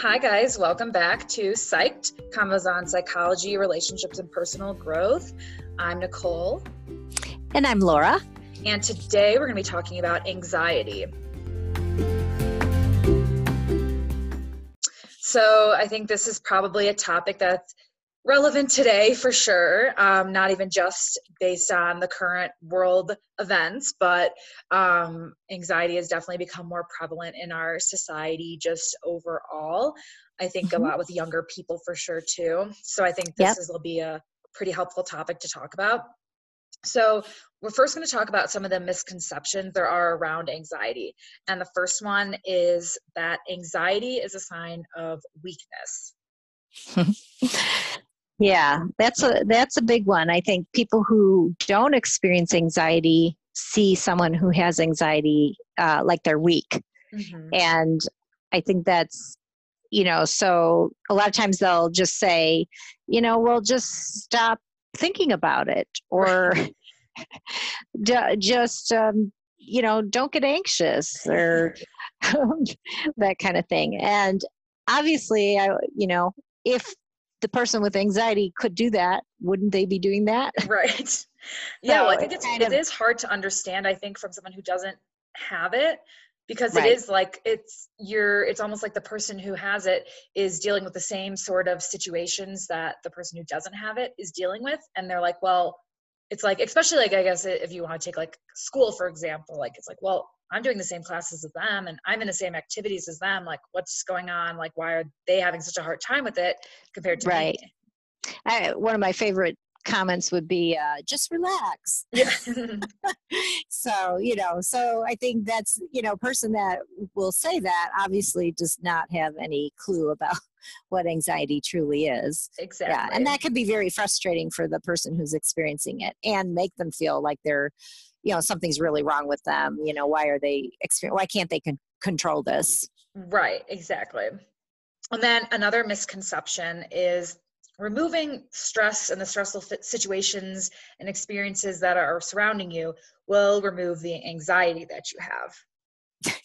Hi, guys. Welcome back to Psyched Convos on Psychology, Relationships, and Personal Growth. I'm Nicole. And I'm Laura. And today we're going to be talking about anxiety. So, I think this is probably a topic that's relevant today for sure. Um, not even just based on the current world events but um, anxiety has definitely become more prevalent in our society just overall. I think mm-hmm. a lot with younger people for sure too. So i think this yep. is, will be a pretty helpful topic to talk about. So we're first going to talk about some of the misconceptions there are around anxiety. And the first one is that anxiety is a sign of weakness Yeah, that's a that's a big one. I think people who don't experience anxiety see someone who has anxiety uh, like they're weak, mm-hmm. and I think that's you know so a lot of times they'll just say, you know, well, just stop thinking about it, or just um, you know, don't get anxious, or that kind of thing. And obviously, I you know if the person with anxiety could do that wouldn't they be doing that right yeah well, i think it's, it's it of, is hard to understand i think from someone who doesn't have it because right. it is like it's you're it's almost like the person who has it is dealing with the same sort of situations that the person who doesn't have it is dealing with and they're like well it's like especially like i guess if you want to take like school for example like it's like well i'm doing the same classes as them and i'm in the same activities as them like what's going on? Like why are they having such a hard time with it compared to right. Me? I, one of my favorite comments would be uh, just relax. Yeah. so you know so i think that's you know person that will say that obviously does not have any clue about what anxiety truly is. Exactly yeah and that can be very frustrating for the person who's experiencing it and make them feel like they're you know something's really wrong with them you know why are they why can't they con- control this? Right exactly. And then another misconception is removing stress and the stressful situations and experiences that are surrounding you will remove the anxiety that you have.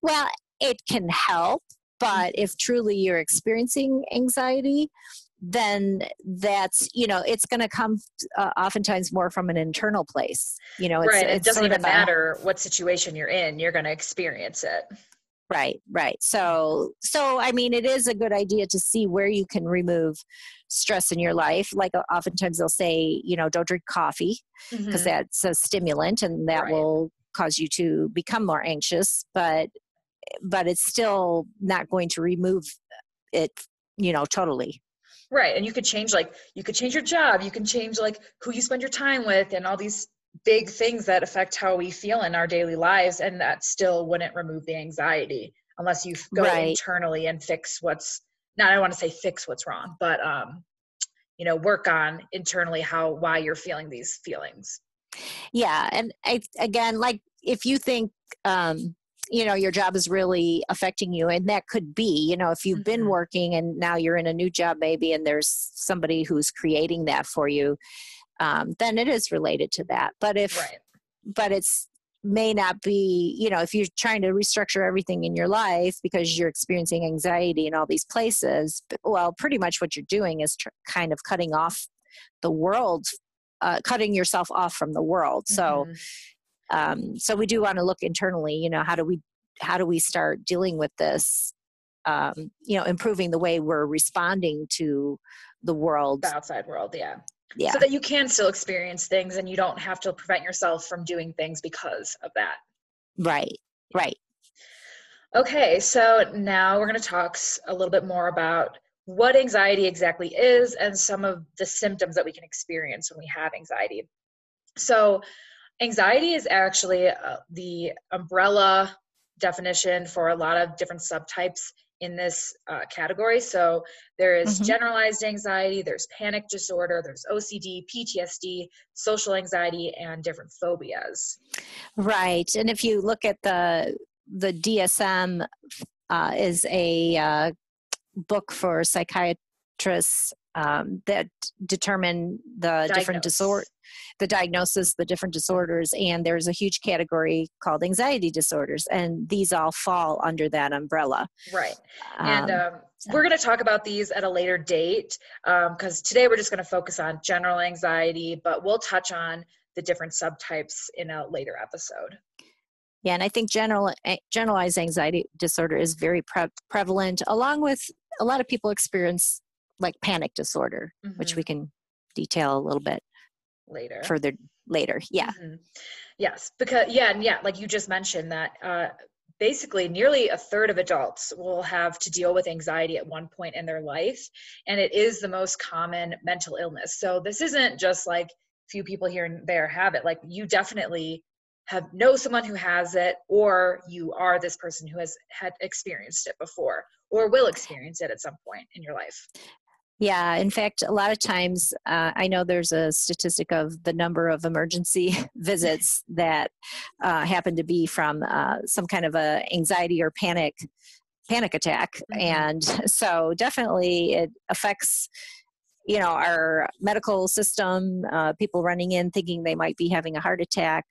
Well it can help but mm-hmm. if truly you're experiencing anxiety then that's you know it's going to come uh, oftentimes more from an internal place you know it's, right it's it doesn't even matter a, what situation you're in you're going to experience it right right so so i mean it is a good idea to see where you can remove stress in your life like uh, oftentimes they'll say you know don't drink coffee because mm-hmm. that's a stimulant and that right. will cause you to become more anxious but but it's still not going to remove it you know totally right and you could change like you could change your job you can change like who you spend your time with and all these big things that affect how we feel in our daily lives and that still wouldn't remove the anxiety unless you go right. internally and fix what's not i want to say fix what's wrong but um you know work on internally how why you're feeling these feelings yeah and I, again like if you think um you know your job is really affecting you and that could be you know if you've mm-hmm. been working and now you're in a new job maybe and there's somebody who's creating that for you um, then it is related to that but if right. but it's may not be you know if you're trying to restructure everything in your life because you're experiencing anxiety in all these places well pretty much what you're doing is tr- kind of cutting off the world uh, cutting yourself off from the world so mm-hmm um, so we do want to look internally you know how do we how do we start dealing with this um, you know improving the way we're responding to the world? The outside world yeah. Yeah. So that you can still experience things and you don't have to prevent yourself from doing things because of that. Right right. Okay so now we're going to talk a little bit more about what anxiety exactly is and some of the symptoms that we can experience when we have anxiety. So anxiety is actually uh, the umbrella definition for a lot of different subtypes in this uh, category. So there is mm-hmm. generalized anxiety, there's panic disorder, there's OCD, PTSD, social anxiety, and different phobias. Right. And if you look at the the DSM uh, is a uh, book for psychiatry psychiatrists um, that determine the different disorder the diagnosis the different disorders and there's a huge category called anxiety disorders and these all fall under that umbrella. Right. And um, um, we're going to talk about these at a later date because um, today we're just going to focus on general anxiety but we'll touch on the different subtypes in a later episode. Yeah, and I think general eh, generalized anxiety disorder is very pre- prevalent, along with a lot of people experience like panic disorder, mm-hmm. which we can detail a little bit later. Further later, yeah. Mm-hmm. Yes, because yeah, and yeah, like you just mentioned that uh, basically nearly a third of adults will have to deal with anxiety at one point in their life, and it is the most common mental illness. So this isn't just like few people here and there have it. Like you definitely have know someone who has it or you are this person who has had experienced it before or will experience it at some point in your life yeah, in fact, a lot of times uh, I know there's a statistic of the number of emergency visits that uh, happen to be from uh, some kind of a anxiety or panic panic attack, mm-hmm. and so definitely it affects you know our medical system. Uh, people running in thinking they might be having a heart attack,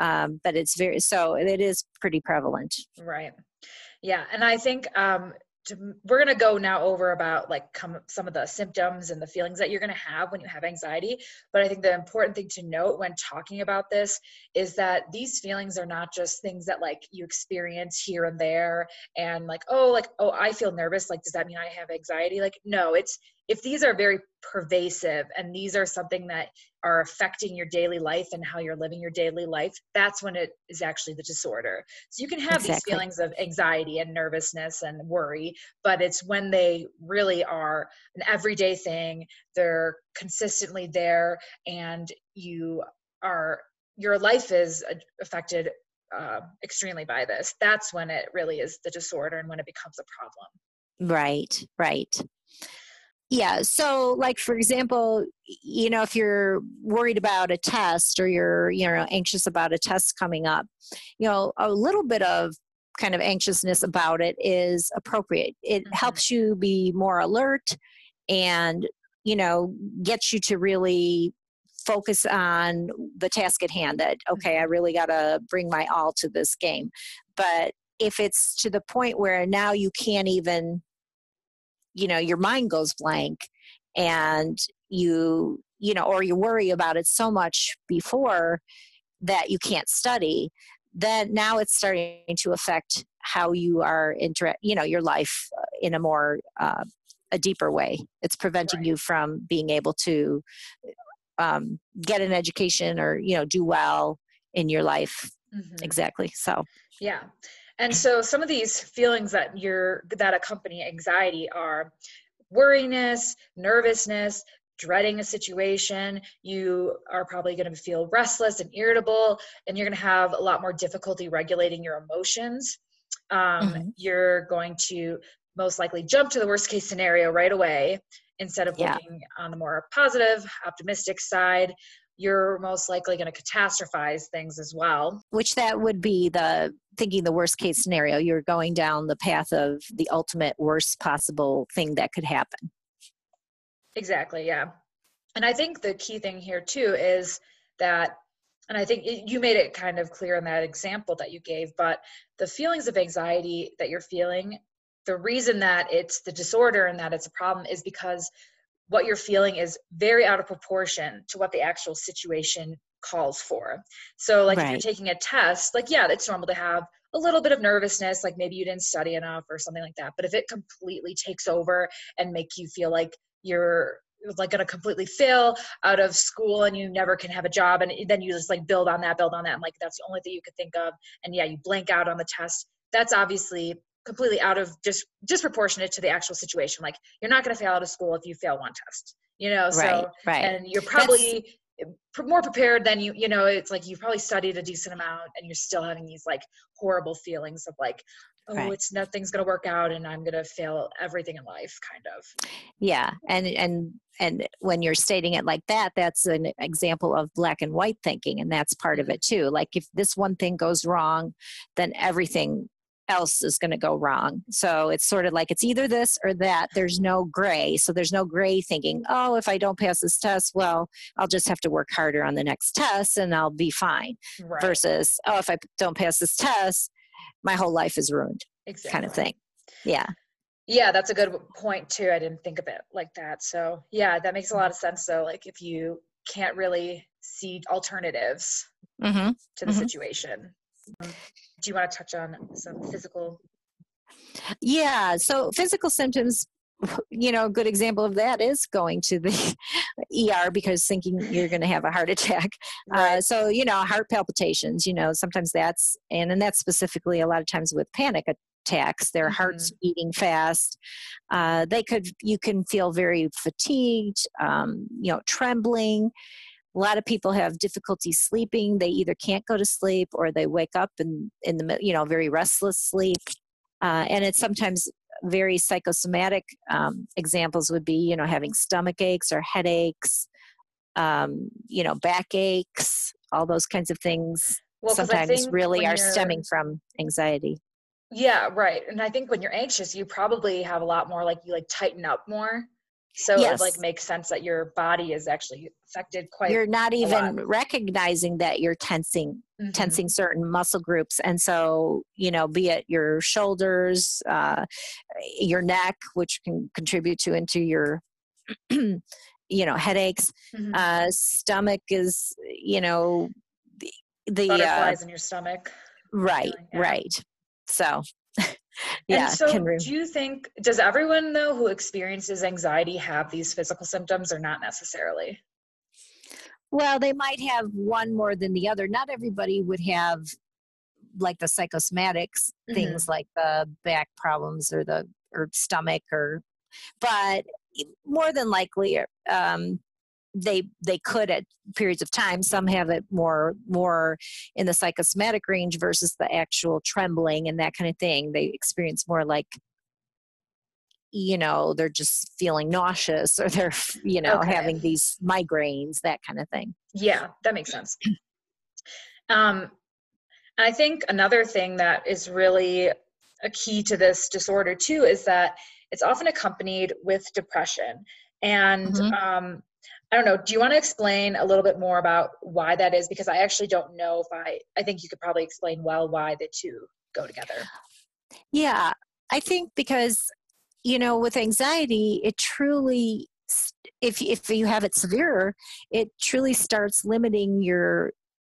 um, but it's very so it is pretty prevalent. Right. Yeah, and I think um, we're going to go now over about like come, some of the symptoms and the feelings that you're going to have when you have anxiety. But i think the important thing to note when talking about this is that these feelings are not just things that like you experience here and there and like oh like oh i feel nervous. Like does that mean i have anxiety? Like no it's if these are very pervasive and these are something that are affecting your daily life and how you're living your daily life that's when it is actually the disorder. So you can have exactly. these feelings of anxiety and nervousness and worry but it's when they really are an everyday thing they're consistently there and you are your life is affected uh, extremely by this that's when it really is the disorder and when it becomes a problem. Right right yeah. So, like, for example, you know, if you're worried about a test or you're, you know, anxious about a test coming up, you know, a little bit of kind of anxiousness about it is appropriate. It mm-hmm. helps you be more alert and, you know, gets you to really focus on the task at hand that, okay, I mm-hmm. really got to bring my all to this game. But if it's to the point where now you can't even you know your mind goes blank and you you know or you worry about it so much before that you can't study then now it's starting to affect how you are inter you know your life uh, in a more uh, a deeper way it's preventing right. you from being able to um, get an education or you know do well in your life mm-hmm. exactly so yeah and so some of these feelings that you're that accompany anxiety are worriness, nervousness, dreading a situation. You are probably going to feel restless and irritable, and you're going to have a lot more difficulty regulating your emotions. Um, mm-hmm. You're going to most likely jump to the worst case scenario right away instead of yeah. looking on the more positive, optimistic side you're most likely going to catastrophize things as well. Which that would be the thinking the worst case scenario. You're going down the path of the ultimate worst possible thing that could happen. Exactly, yeah. And I think the key thing here too is that and I think it, you made it kind of clear in that example that you gave, but the feelings of anxiety that you're feeling, the reason that it's the disorder and that it's a problem is because what you're feeling is very out of proportion to what the actual situation calls for. So, like right. if you're taking a test, like, yeah, it's normal to have a little bit of nervousness, like maybe you didn't study enough or something like that. But if it completely takes over and make you feel like you're like going to completely fail out of school and you never can have a job and then you just like build on that build on that and like that's the only thing you could think of and yeah you blank out on the test that's obviously completely out of just disproportionate to the actual situation. Like you're not going to fail out of school if you fail one test, you know. So right, right. and you're probably That's, more prepared than you. You know, it's like you've probably studied a decent amount, and you're still having these like horrible feelings of like, oh, right. it's nothing's going to work out, and I'm going to fail everything in life, kind of. Yeah, and and and when you're stating it like that, that's an example of black and white thinking, and that's part of it too. Like if this one thing goes wrong, then everything else is going to go wrong. So it's sort of like it's either this or that. There's no gray. So there's no gray thinking, oh, if I don't pass this test, well, I'll just have to work harder on the next test and I'll be fine. Right. Versus, oh, if I don't pass this test, my whole life is ruined, exactly. kind of thing. Yeah. Yeah, that's a good point too. I didn't think of it like that. So yeah, that makes a lot of sense though. Like if you can't really see alternatives Mm-hmm. to the Mhm. situation. Do you want to touch on some physical? Yeah. So physical symptoms, you know, a good example of that is going to the ER because thinking you're going to have a heart attack. Uh, so, you know, heart palpitations, you know, sometimes that's, and, and that's specifically a lot of times with panic attacks, their hearts beating fast. Uh, they could, you can feel very fatigued, um, you know, trembling. A lot of people have difficulty sleeping. They either can't go to sleep or they wake up in, in the, you know, very restless sleep. Uh, and it's sometimes very psychosomatic um, examples would be, you know, having stomach aches or headaches, um, you know, back aches, all those kinds of things Well, sometimes really are stemming from anxiety. Yeah, right. And I think when you're anxious, you probably have a lot more like you like tighten up more. So it like makes sense that your body is actually affected quite. You're not even recognizing that you're tensing Mhm. tensing certain muscle groups and so you know be it your shoulders uh, your neck which can contribute to into your you know headaches Mhm. uh, stomach is you know the, the uh, Butterflies in your stomach. right yeah. right so yeah and so, re- do you think does everyone though who experiences anxiety have these physical symptoms, or not necessarily? well they might have one more than the other not everybody would have like the psychosomatics Mhm. things like the back problems or the or stomach or but more than likely um they they could at periods of time some have it more more in the psychosomatic range versus the actual trembling and that kind of thing they experience more like you know they're just feeling nauseous or they're you know Okay. having these migraines that kind of thing Yeah, that makes sense. Um, I think another thing that is really a key to this disorder too is that it's often accompanied with depression. And Mhm. um, I don't know. Do you want to explain a little bit more about why that is? Because I actually don't know if I. I think you could probably explain well why the two go together. Yeah, I think because you know with anxiety, it truly if if you have it severe, it truly starts limiting your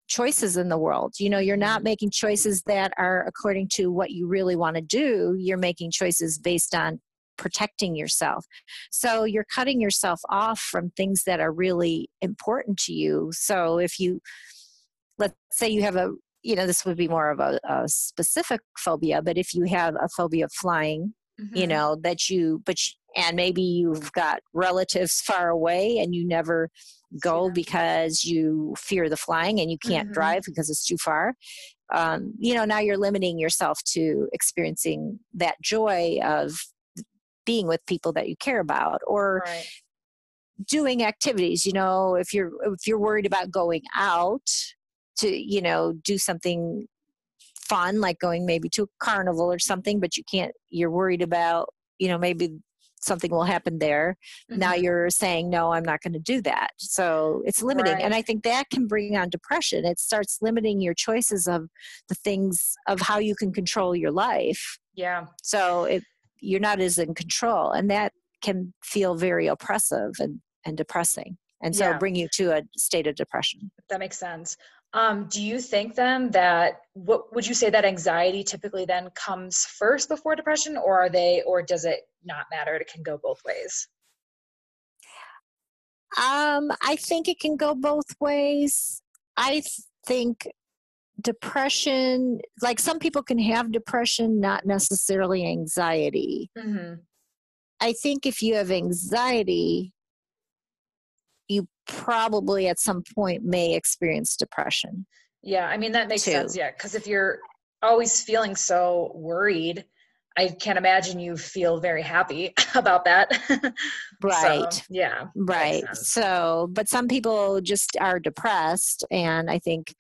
choices in the world. You know, you're not mm-hmm. making choices that are according to what you really want to do. You're making choices based on protecting yourself. So you're cutting yourself off from things that are really important to you. So if you let's say you have a you know this would be more of a, a specific phobia but if you have a phobia of flying you Mhm. know that you but sh- and maybe you've got relatives far away and you never go because you fear the flying and you can't Mhm. drive because it's too far um, you know now you're limiting yourself to experiencing that joy of being with people that you care about or Right. doing activities you know if you're if you're worried about going out to you know do something fun like going maybe to a carnival or something but you can't you're worried about you know maybe something will happen there now Mhm. you're saying no i'm not going to do that so it's limiting and i think that can bring on depression it starts limiting your choices of the things of how you can control your life Yeah. so it you're not as in control and that can feel very oppressive and, and depressing and so Yeah. bring you to a state of depression That makes sense. Um, do you think then that what would you say that anxiety typically then comes first before depression, or are they, or does it not matter? It can go both ways. um i think it can go both ways i th- think depression like some people can have depression not necessarily anxiety Mm-hmm. i think if you have anxiety you probably at some point may experience depression Yeah, I mean that makes Too. sense. Yeah, because if you're always feeling so worried, I can't imagine you feel very happy about that. So, right yeah. Right. So, but some people just are depressed, and I think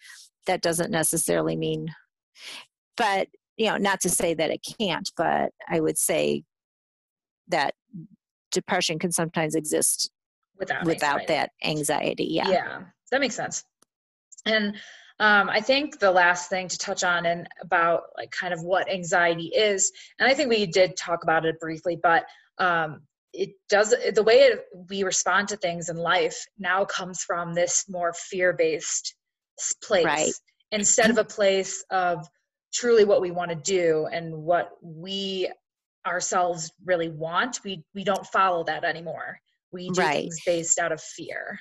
that doesn't necessarily mean. But you know, not to say that it can't, but I would say that depression can sometimes exist without without anxiety. that anxiety. Yeah. Yeah, that makes sense. And um, I think the last thing to touch on and about like kind of what anxiety is, and I think we did talk about it briefly, but um, it does the way it, we respond to things in life now comes from this more fear-based place Right. instead of a place of truly what we want to do and what we ourselves really want. We we don't follow that anymore. We do Right. things based out of fear.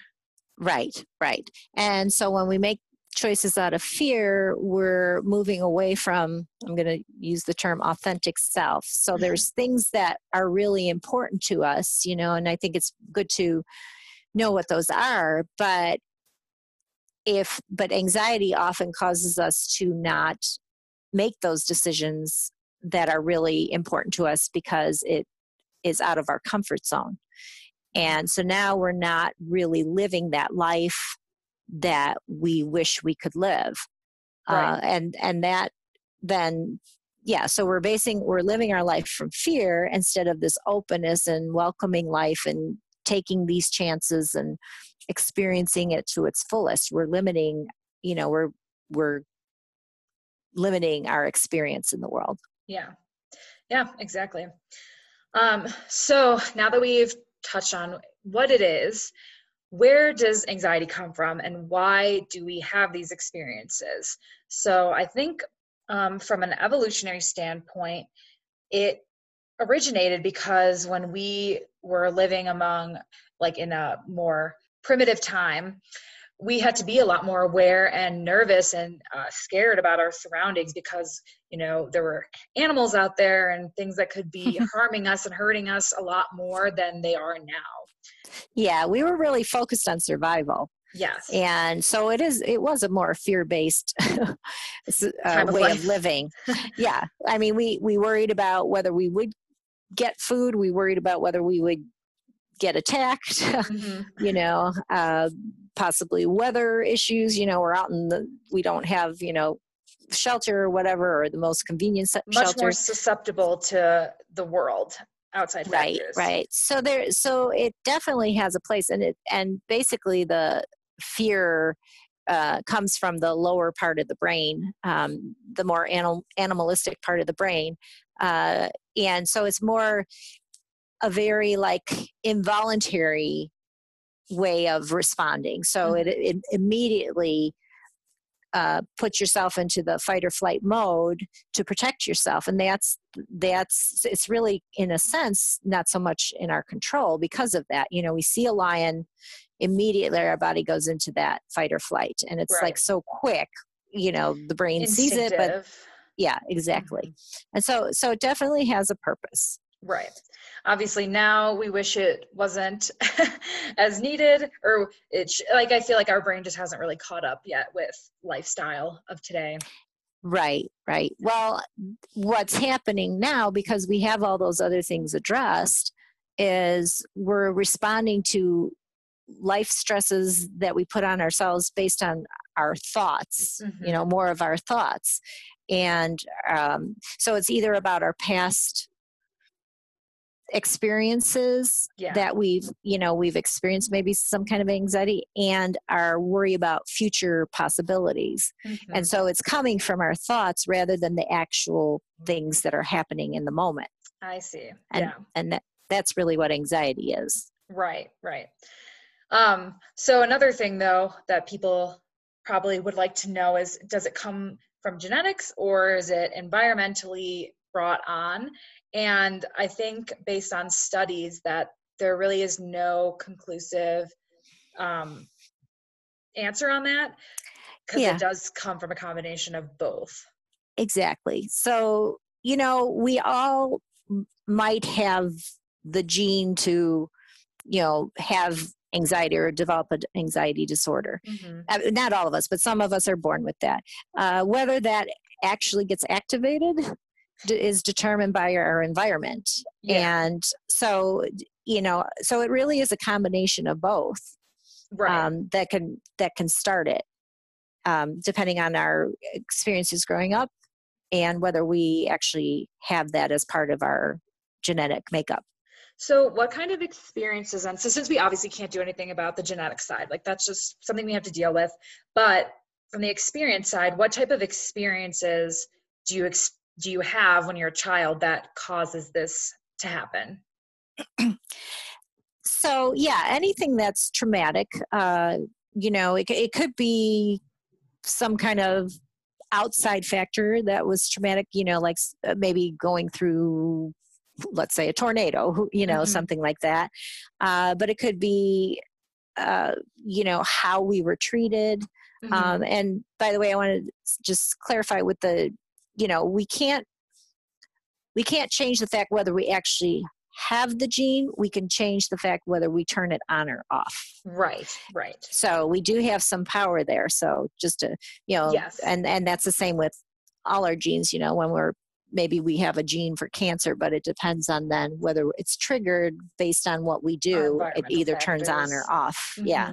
Right, right. And so when we make choices out of fear, we're moving away from, I'm going to use the term authentic self. So mm-hmm. there's things that are really important to us, you know, and I think it's good to know what those are. But if, but anxiety often causes us to not make those decisions that are really important to us because it is out of our comfort zone. And so now we're not really living that life that we wish we could live. Uh, and and that then yeah, so we're basing we're living our life from fear instead of this openness and welcoming life and taking these chances and experiencing it to its fullest. We're limiting, you know, we're we're limiting our experience in the world. Yeah. Yeah, exactly. Um, so now that we've touched on what it is, where does anxiety come from and why do we have these experiences? So I think um, from an evolutionary standpoint, it originated because when we were living among, like in a more primitive time, we had to be a lot more aware and nervous and uh, scared about our surroundings because you know there were animals out there and things that could be harming us and hurting us a lot more than they are now Yeah, we were really focused on survival. yes and so it is it was a more fear-based uh, of way life. of living yeah i mean we we worried about whether we would get food we worried about whether we would get attacked Mhm. you know uh, possibly weather issues you know we're out in the we don't have you know shelter or whatever or the most convenient se- much shelter more susceptible to the world outside right factors. right. So there so it definitely has a place and it and basically the fear uh, comes from the lower part of the brain um, the more animal, animalistic part of the brain uh, and so it's more a very like involuntary way of responding. So it, it immediately uh, put yourself into the fight or flight mode to protect yourself. And that's that's it's really in a sense not so much in our control because of that. You know we see a lion immediately our body goes into that fight or flight. And it's Right. like so quick you know the brain sees it but yeah exactly. And so so it definitely has a purpose Right. Obviously, now we wish it wasn't as needed, or it sh- like I feel like our brain just hasn't really caught up yet with lifestyle of today. Right, right. Well, what's happening now, because we have all those other things addressed, is we're responding to life stresses that we put on ourselves based on our thoughts, Mhm. you know, more of our thoughts. And um, so it's either about our past experiences Yeah. that we've you know we've experienced maybe some kind of anxiety and our worry about future possibilities Mhm. and so it's coming from our thoughts rather than the actual things that are happening in the moment. I see. And yeah. and that, that's really what anxiety is. Right, right. Um, so another thing though that people probably would like to know is does it come from genetics or is it environmentally brought on? And I think based on studies that there really is no conclusive um, answer on that because Yeah. it does come from a combination of both. Exactly. So, you know, we all might have the gene to, you know, have anxiety or develop an anxiety disorder. Mhm. Uh, not all of us, but some of us are born with that. Uh, whether that actually gets activated is determined by our environment. Yeah, and so you know so it really is a combination of both right. um, that can that can start it um, depending on our experiences growing up and whether we actually have that as part of our genetic makeup. So, what kind of experiences, and so since we obviously can't do anything about the genetic side, like that's just something we have to deal with, but from the experience side, what type of experiences do you ex- do you have when you're a child that causes this to happen? so, yeah, anything that's traumatic, uh, you know, it, it could be some kind of outside factor that was traumatic, you know, like uh, maybe going through let's say a tornado, you know, mm-hmm. something like that. Uh, but it could be, uh, you know, how we were treated. Mm-hmm. Um, and by the way, I want to just clarify with the, you know, we can't, we can't change the fact whether we actually have the gene we can change the fact whether we turn it on or off right right so we do have some power there so just to you know yes. and and that's the same with all our genes you know when we're maybe we have a gene for cancer, but it depends on then whether it's triggered based on what we do. It either factors. turns on or off. Mm-hmm. Yeah.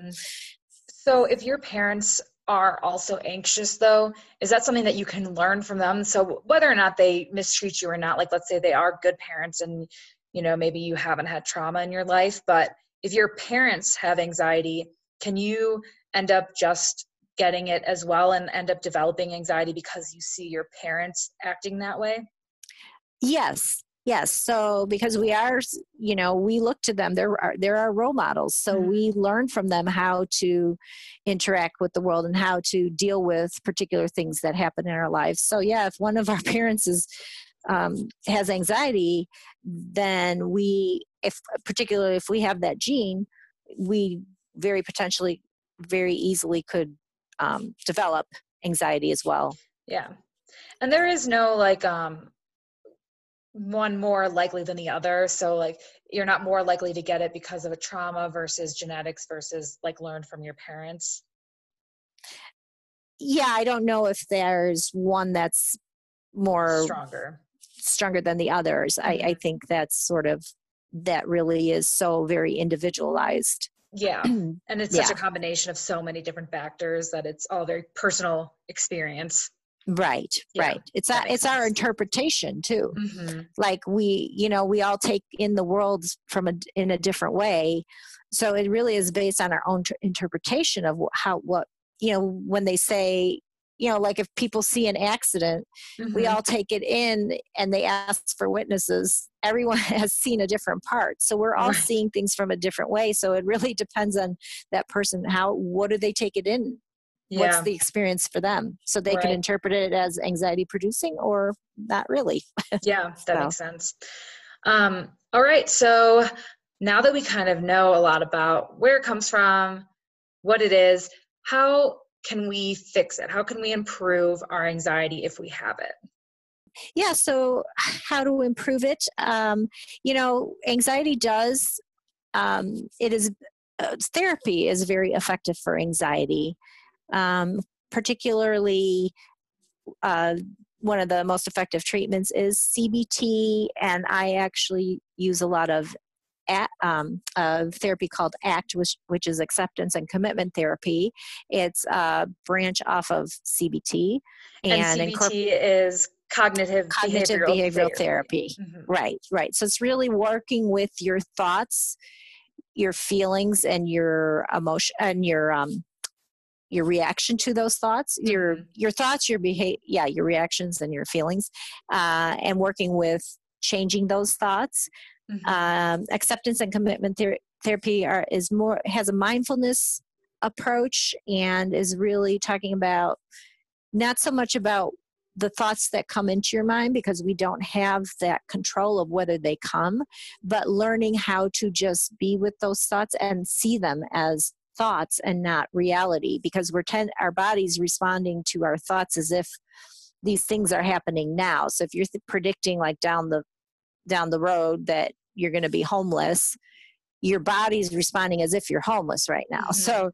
So if your parents are also anxious though, is that something that you can learn from them? So whether or not they mistreat you or not, like let's say they are good parents and you know maybe you haven't had trauma in your life, but if your parents have anxiety, can you end up just getting it as well and end up developing anxiety because you see your parents acting that way? Yes. Yes. So because we are, you know, we look to them. There are there are role models. So mm-hmm. we learn from them how to interact with the world and how to deal with particular things that happen in our lives. So yeah, if one of our parents is um, has anxiety, then we, if particularly if we have that gene, we very potentially, very easily could um, develop anxiety as well. Yeah. And there is no like um one more likely than the other. So like you're not more likely to get it because of a trauma versus genetics versus like learned from your parents. Yeah, I don't know if there's one that's more stronger stronger than the others. I, I mm-hmm. think that's sort of that really is so very individualized yeah and it's such yeah. a combination of so many different factors that it's all very personal experience right yeah, right it's a, it's sense. our interpretation too mm-hmm. like we you know we all take in the world from a in a different way so it really is based on our own t- interpretation of how what you know when they say you know like if people see an accident mm-hmm. we all take it in and they ask for witnesses everyone has seen a different part so we're all right. seeing things from a different way so it really depends on that person how what do they take it in yeah. what's the experience for them so they right. can interpret it as anxiety producing or not really yeah that so. makes sense um, all right so now that we kind of know a lot about where it comes from what it is how can we fix it? How can we improve our anxiety if we have it? Yeah, so how to improve it? Um, you know, anxiety does, um, it is, uh, therapy is very effective for anxiety, um, particularly. Uh, one of the most effective treatments is CBT, and I actually use a lot of at, um, a therapy called ACT, which, which is acceptance and commitment therapy. It's a branch off of CBT. And, and CBT is cognitive, cognitive behavioral, behavioral therapy. therapy. Mm-hmm. Right, right. So it's really working with your thoughts, your feelings, and your emotion and your um, your reaction to those thoughts your mm-hmm. your thoughts your behavior yeah your reactions and your feelings uh, and working with changing those thoughts Mm-hmm. Um, acceptance and commitment ther- therapy are, is more has a mindfulness approach and is really talking about not so much about the thoughts that come into your mind because we don't have that control of whether they come, but learning how to just be with those thoughts and see them as thoughts and not reality because we're ten- our body's responding to our thoughts as if these things are happening now. So if you're th- predicting like down the down the road that you're going to be homeless your body's responding as if you're homeless right now mm-hmm. so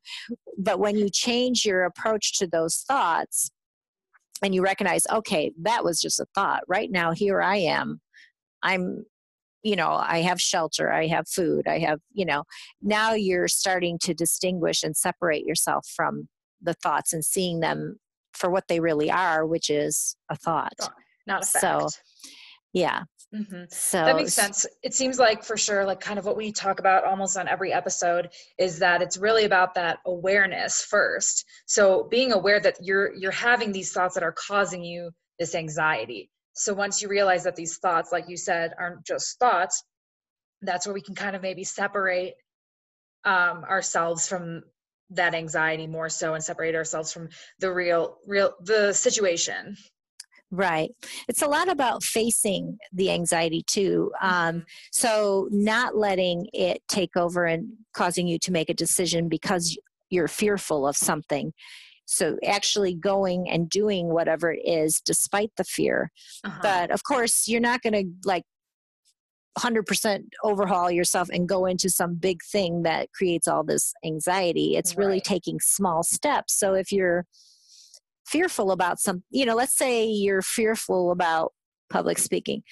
but when you change your approach to those thoughts and you recognize okay that was just a thought right now here i am i'm you know i have shelter i have food i have you know now you're starting to distinguish and separate yourself from the thoughts and seeing them for what they really are which is a thought not a fact. So, yeah. hmm So That makes sense. It seems like for sure, like kind of what we talk about almost on every episode is that it's really about that awareness first. So being aware that you're you're having these thoughts that are causing you this anxiety. So once you realize that these thoughts, like you said, aren't just thoughts, that's where we can kind of maybe separate um, ourselves from that anxiety more so and separate ourselves from the real real the situation Right. It's a lot about facing the anxiety too. Um, so, not letting it take over and causing you to make a decision because you're fearful of something. So, actually going and doing whatever it is despite the fear. Uh-huh. But of course, you're not going to like 100% overhaul yourself and go into some big thing that creates all this anxiety. It's really taking small steps. So, if you're fearful about some you know let's say you're fearful about public speaking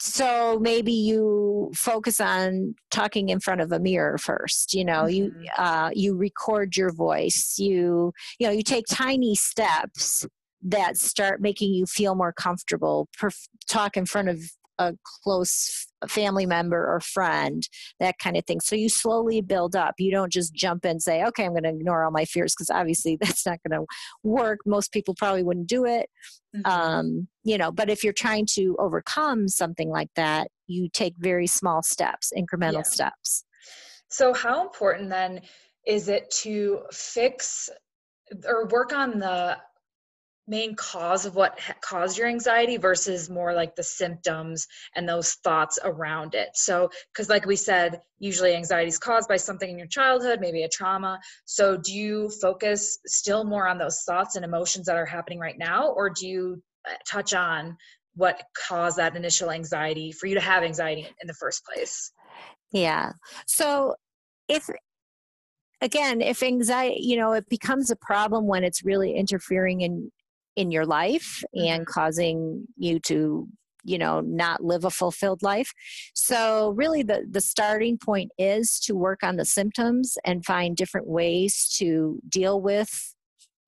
so maybe you focus on talking in front of a mirror first you know you Mhm. uh, you record your voice you you know you take tiny steps that start making you feel more comfortable perf- talk in front of a close family member or friend that kind of thing. So you slowly build up. You don't just jump in and say okay i'm going to ignore all my fears because obviously that's not going to work. Most people probably wouldn't do it. Mhm. um, you know but if you're trying to overcome something like that you take very small steps incremental Yeah. steps. So, how important then is it to fix or work on the main cause of what ha- caused your anxiety versus more like the symptoms and those thoughts around it? So, because like we said, usually anxiety is caused by something in your childhood, maybe a trauma. So, do you focus still more on those thoughts and emotions that are happening right now, or do you uh, touch on what caused that initial anxiety for you to have anxiety in the first place? yeah so if again if anxiety you know it becomes a problem when it's really interfering in in your life and causing you to you know not live a fulfilled life. So really the the starting point is to work on the symptoms and find different ways to deal with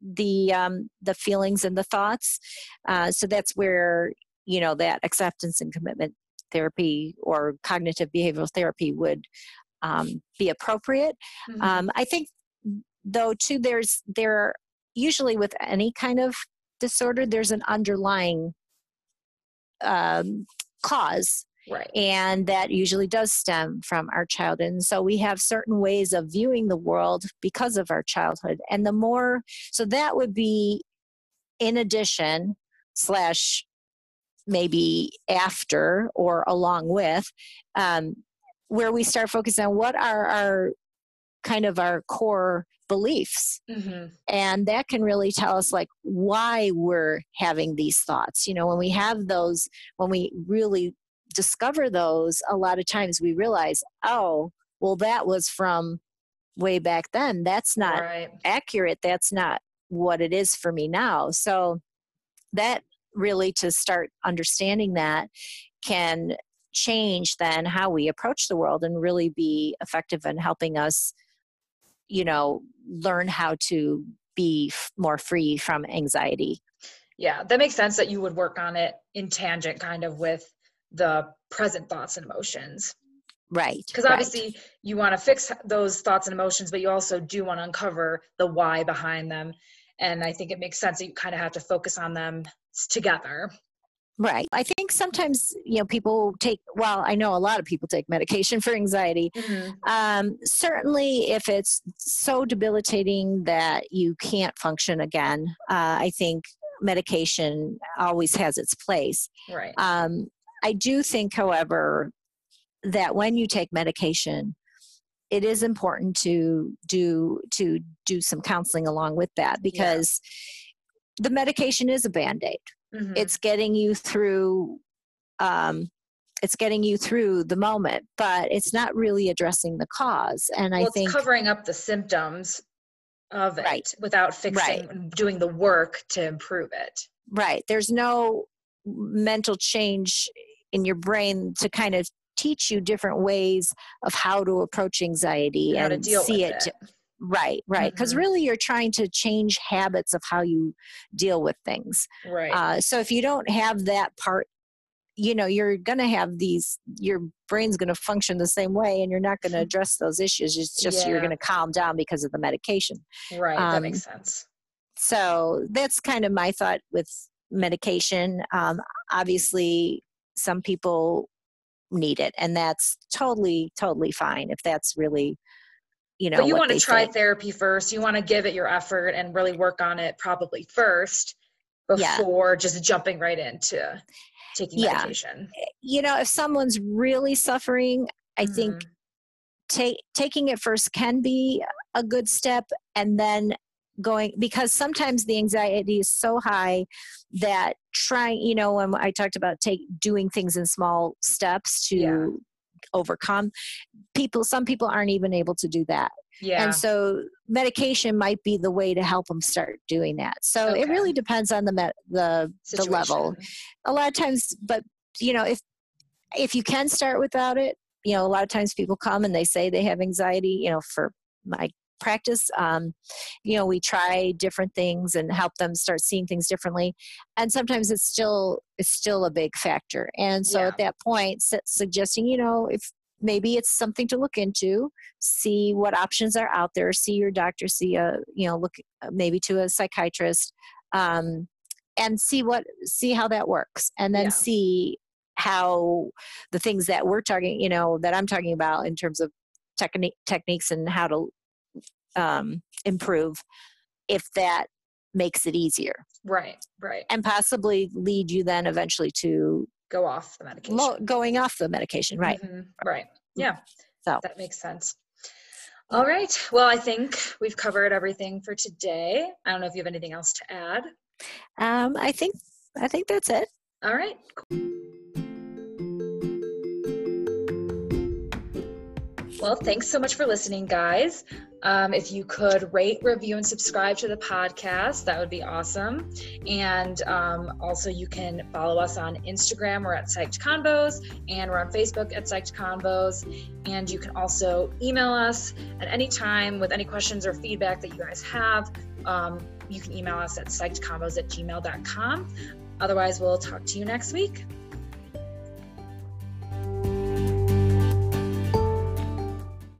the um the feelings and the thoughts. Uh, so that's where you know that acceptance and commitment therapy or cognitive behavioral therapy would um, be appropriate. Mhm. um, I think, though, too, there's there usually with any kind of disorder, there's an underlying um, cause, right. and that usually does stem from our childhood. And so we have certain ways of viewing the world because of our childhood, and the more so that would be in addition slash maybe after or along with um, where we start focusing on what are our kind of our core beliefs. Hmm and that can really tell us like why we're having these thoughts. You know when we have those when we really discover those a lot of times we realize oh well that was from way back then. That's not Right. accurate. That's not what it is for me now. So that really to start understanding that can change then how we approach the world and really be effective in helping us you know learn how to be f- more free from anxiety Yeah, that makes sense that you would work on it in tangent kind of with the present thoughts and emotions. right Because right. obviously you want to fix those thoughts and emotions, but you also do want to uncover the why behind them. And I think it makes sense that you kind of have to focus on them together. right i think sometimes you know people take well i know a lot of people take medication for anxiety Um, certainly, if it's so debilitating that you can't function again, uh, I think medication always has its place. Right. Um, I do think, however, that when you take medication, it is important to do to do some counseling along with that because the medication is a band-aid Mhm. it's getting you through um, it's getting you through the moment but it's not really addressing the cause and well, i it's think covering up the symptoms of it Right. without fixing and doing the work to improve it. right there's no mental change in your brain to kind of teach you different ways of how to approach anxiety And to and deal see with it it. Right, right. Because Mhm. really, you're trying to change habits of how you deal with things. Right. Uh, so if you don't have that part, you know, you're going to have these, your brain's going to function the same way and you're not going to address those issues. It's just you're going to calm down because of the medication. right. that makes um, sense. So that's kind of my thought with medication. Um, obviously, some people need it, and that's totally, totally fine if that's really, you know, but you want to try think. therapy first. You want to give it your effort and really work on it probably first Yeah. before just jumping right into taking Yeah. medication. You know, if someone's really suffering, I think Mhm. take taking it first can be a good step and then going because sometimes the anxiety is so high that trying you know when i talked about take doing things in small steps to Yeah. Overcome. People some people aren't even able to do that. Yeah. and so medication might be the way to help them start doing that. So it really depends on the met, the the level. A lot of times but you know if if you can start without it you know a lot of times people come and they say they have anxiety you know for my practice um, you know we try different things and help them start seeing things differently and sometimes it's still it's still a big factor and so Yeah. at that point su- suggesting you know if maybe it's something to look into see what options are out there see your doctor see a you know look uh, maybe to a psychiatrist um, and see what see how that works and then Yeah. see how the things that we're talking you know that i'm talking about in terms of technique techniques and how to um, improve if that makes it easier Right. Right. and possibly lead you then eventually to Go off the medication. lo- going off the medication right Mhm. Right. Yeah. So- that makes sense. All right. Well, I think we've covered everything for today. I don't know if you have anything else to add. um, i think i think that's it All right. Well, thanks so much for listening, guys. Um, if you could rate, review, and subscribe to the podcast, that would be awesome. And um, also, you can follow us on Instagram. We're at Psyched Convos, and we're on Facebook at Psyched Convos. And you can also email us at any time with any questions or feedback that you guys have. Um, you can email us at psychedconvos at gmail.com. Otherwise, we'll talk to you next week.